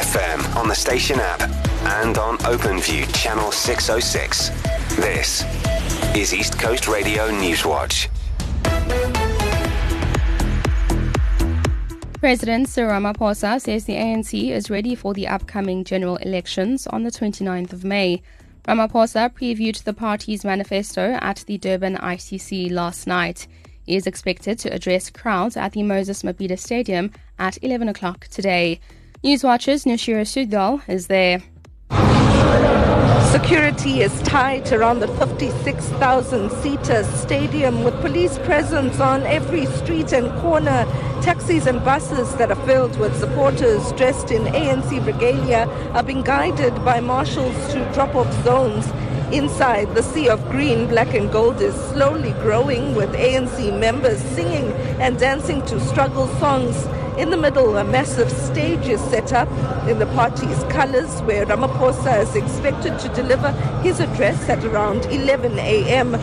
FM on the station app and on OpenView channel 606. This is East Coast Radio Newswatch. President Cyril Ramaphosa says the ANC is ready for the upcoming general elections on the 29th of May. Ramaphosa previewed the party's manifesto at the Durban ICC last night. He is expected to address crowds at the Moses Mabhida Stadium at 11 o'clock today. Newswatch's Nushira Sudal is there. Security is tight around the 56,000 seater stadium with police presence on every street and corner. Taxis and buses that are filled with supporters dressed in ANC regalia are being guided by marshals to drop off zones. Inside, the sea of green, black, and gold is slowly growing with ANC members singing and dancing to struggle songs. In the middle, a massive stage is set up in the party's colors where Ramaphosa is expected to deliver his address at around 11 a.m.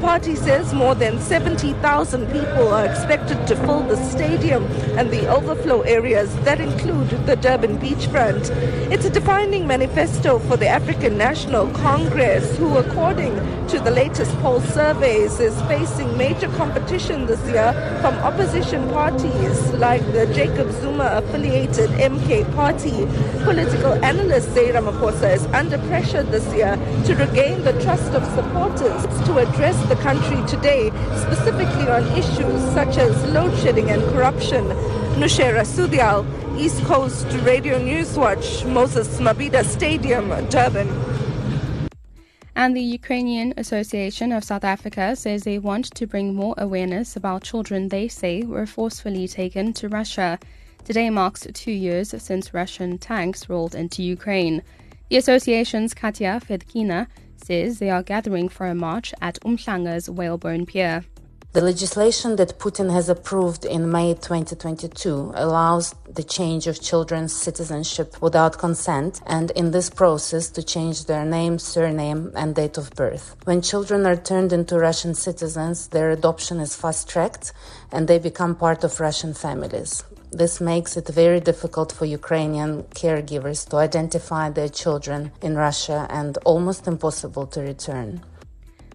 The party says more than 70,000 people are expected to fill the stadium and the overflow areas that include the Durban beachfront. It's a defining manifesto for the African National Congress, who, according to the latest poll surveys, is facing major competition this year from opposition parties like the Jacob Zuma affiliated MK Party. Political analysts say Ramaphosa is under pressure this year to regain the trust of supporters to address the country today, specifically on issues such as load shedding and corruption. Nushera Sudial, East Coast Radio Newswatch, Moses Mabhida Stadium, Durban. And the Ukrainian Association of South Africa says they want to bring more awareness about children they say were forcefully taken to Russia. Today marks two years since Russian tanks rolled into Ukraine. The association's Katya Fedkina says they are gathering for a march at Umhlanga's Whalebone Pier. The legislation that Putin has approved in May 2022 allows the change of children's citizenship without consent and in this process to change their name, surname and date of birth. When children are turned into Russian citizens, their adoption is fast-tracked and they become part of Russian families. This makes it very difficult for Ukrainian caregivers to identify their children in Russia and almost impossible to return.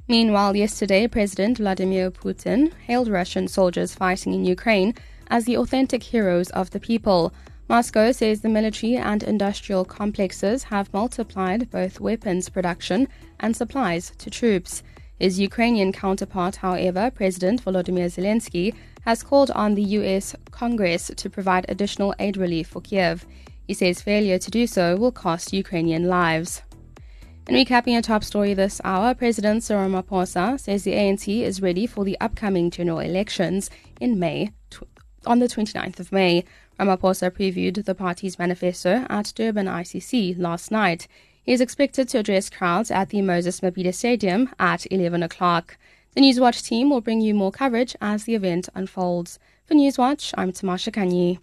Meanwhile, yesterday, President Vladimir Putin hailed Russian soldiers fighting in Ukraine as the authentic heroes of the people. Moscow says the military and industrial complexes have multiplied both weapons production and supplies to troops. His Ukrainian counterpart, however, President Volodymyr Zelensky, has called on the US Congress to provide additional aid relief for Kiev. He says failure to do so will cost Ukrainian lives. And recapping a top story this hour, President Cyril Ramaphosa says the ANC is ready for the upcoming general elections in May, on the 29th of May. Ramaphosa previewed the party's manifesto at Durban ICC last night. He is expected to address crowds at the Moses Mabhida Stadium at 11 o'clock. The Newswatch team will bring you more coverage as the event unfolds. For Newswatch, I'm Tamasha Kanyi.